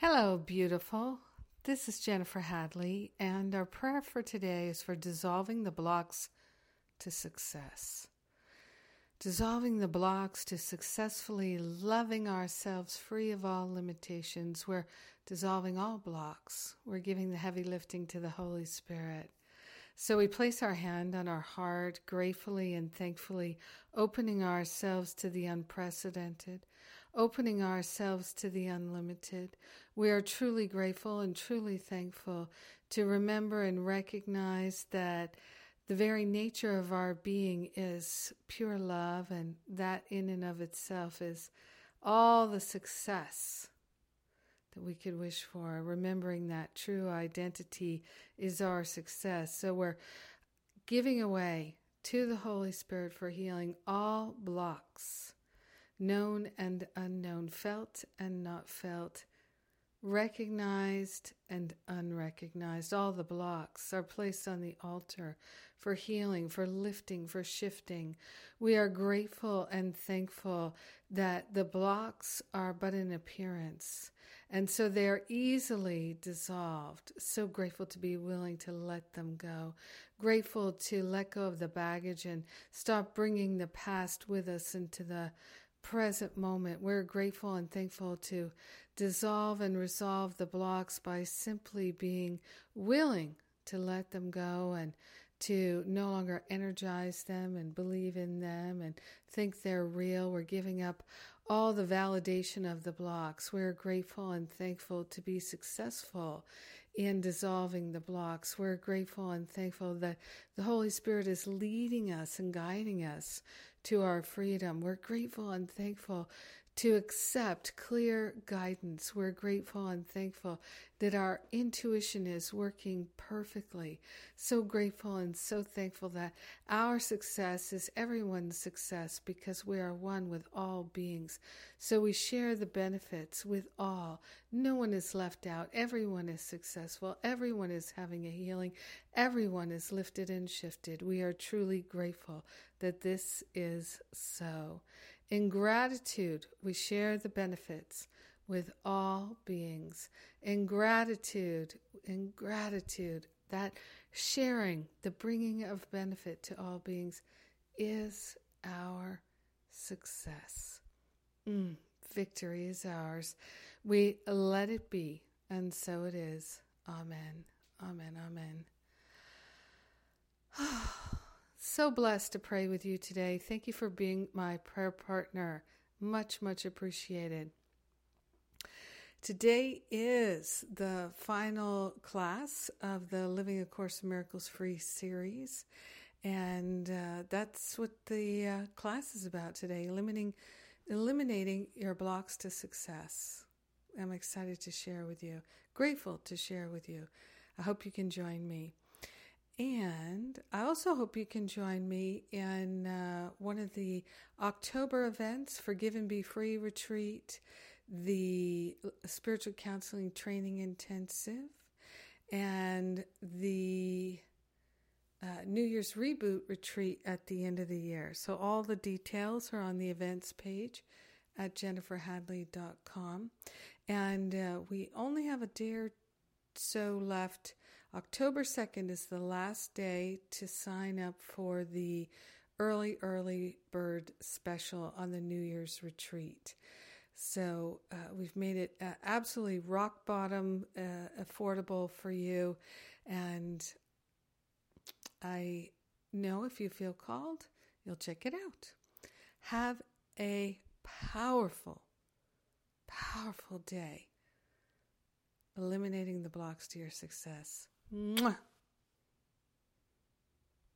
Hello, beautiful. This is Jennifer Hadley, and our prayer for today is for dissolving the blocks to success. Dissolving the blocks to successfully loving ourselves free of all limitations. We're dissolving all blocks. We're giving the heavy lifting to the Holy Spirit. So we place our hand on our heart, gratefully and thankfully, opening ourselves to the unprecedented, opening ourselves to the unlimited. We are truly grateful and truly thankful to remember and recognize that the very nature of our being is pure love, and that in and of itself is all the success that we could wish for, remembering that true identity is our success. So we're giving away to the Holy Spirit for healing all blocks, known and unknown, felt and not felt, recognized and unrecognized. All the blocks are placed on the altar for healing, for lifting, for shifting. We are grateful and thankful that the blocks are but an appearance, and so they are easily dissolved. So grateful to be willing to let them go. Grateful to let go of the baggage and stop bringing the past with us into the present moment. We're grateful and thankful to dissolve and resolve the blocks by simply being willing to let them go and to no longer energize them and believe in them and think they're real. We're giving up all the validation of the blocks. We're grateful and thankful to be successful in dissolving the blocks. We're grateful and thankful that the Holy Spirit is leading us and guiding us to our freedom. We're grateful and thankful to accept clear guidance. We're grateful and thankful that our intuition is working perfectly. So grateful and so thankful that our success is everyone's success because we are one with all beings. So we share the benefits with all. No one is left out. Everyone is successful. Everyone is having a healing. Everyone is lifted and shifted. We are truly grateful that this is so. In gratitude, we share the benefits with all beings. In gratitude, in gratitude, that sharing, the bringing of benefit to all beings is our success. Mm, victory is ours. We let it be, and so it is. Amen. Amen. Amen. So blessed to pray with you today. Thank you for being my prayer partner. Much, much appreciated. Today is the final class of the Living A Course in Miracles free series. And uh, that's what the uh, class is about today eliminating, eliminating your blocks to success. I'm excited to share with you, grateful to share with you. I hope you can join me. And I also hope you can join me in uh, one of the October events, Forgive and Be Free Retreat, the Spiritual Counseling Training Intensive, and the uh, New Year's Reboot Retreat at the end of the year. So all the details are on the events page at jenniferhadley.com. And uh, we only have a day or so left October 2nd is the last day to sign up for the early, early bird special on the New Year's retreat. So uh, we've made it uh, absolutely rock bottom uh, affordable for you. And I know if you feel called, you'll check it out. Have a powerful, powerful day eliminating the blocks to your success. 木